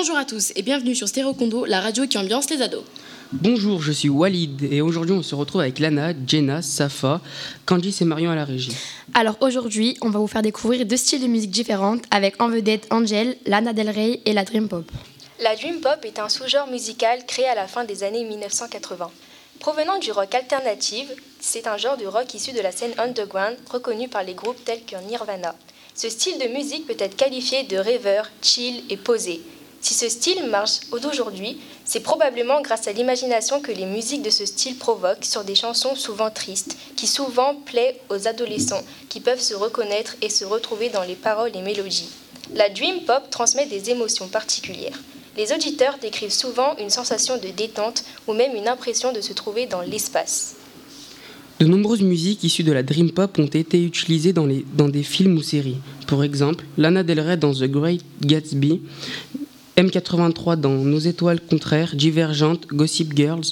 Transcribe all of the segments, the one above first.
Bonjour à tous et bienvenue sur Stéréo Condo, la radio qui ambiance les ados. Bonjour, je suis Walid et aujourd'hui on se retrouve avec Lana, Jenna, Safa, Candice et Marion à la régie. Alors aujourd'hui, on va vous faire découvrir deux styles de musique différentes avec en vedette Angel, Lana Del Rey et la Dream Pop. La Dream Pop est un sous-genre musical créé à la fin des années 1980. Provenant du rock alternatif, c'est un genre de rock issu de la scène underground reconnu par les groupes tels que Nirvana. Ce style de musique peut être qualifié de rêveur, chill et posé. Si ce style marche d'aujourd'hui, c'est probablement grâce à l'imagination que les musiques de ce style provoquent sur des chansons souvent tristes, qui souvent plaisent aux adolescents, qui peuvent se reconnaître et se retrouver dans les paroles et mélodies. La dream pop transmet des émotions particulières. Les auditeurs décrivent souvent une sensation de détente ou même une impression de se trouver dans l'espace. De nombreuses musiques issues de la Dream Pop ont été utilisées dans, les, dans des films ou séries. Pour exemple, Lana Del Rey dans The Great Gatsby, M83 dans Nos étoiles contraires, Divergente, Gossip Girls,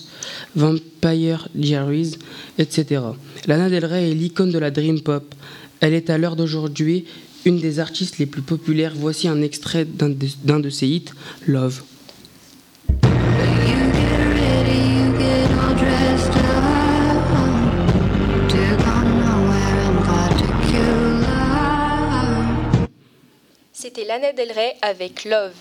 Vampire Diaries, etc. Lana Del Rey est l'icône de la Dream Pop. Elle est à l'heure d'aujourd'hui une des artistes les plus populaires. Voici un extrait d'un de, de ses hits, Love. C'était Lana Del Rey avec Love.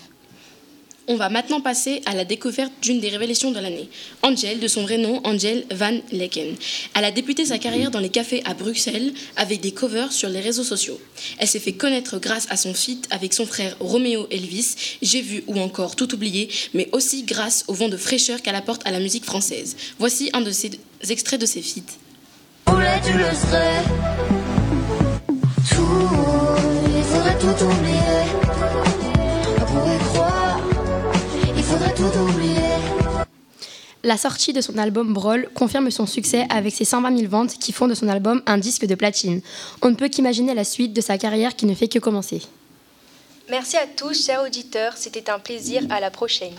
On va maintenant passer à la découverte d'une des révélations de l'année. Angel, de son vrai nom, Angel Van Lecken. Elle a débuté sa carrière dans les cafés à Bruxelles avec des covers sur les réseaux sociaux. Elle s'est fait connaître grâce à son feat avec son frère Romeo Elvis, J'ai vu ou encore Tout oublié, mais aussi grâce au vent de fraîcheur qu'elle apporte à la musique française. Voici un de ses extraits de ses feats. La sortie de son album Brawl confirme son succès avec ses 120 000 ventes qui font de son album un disque de platine. On ne peut qu'imaginer la suite de sa carrière qui ne fait que commencer. Merci à tous, chers auditeurs, c'était un plaisir, à la prochaine.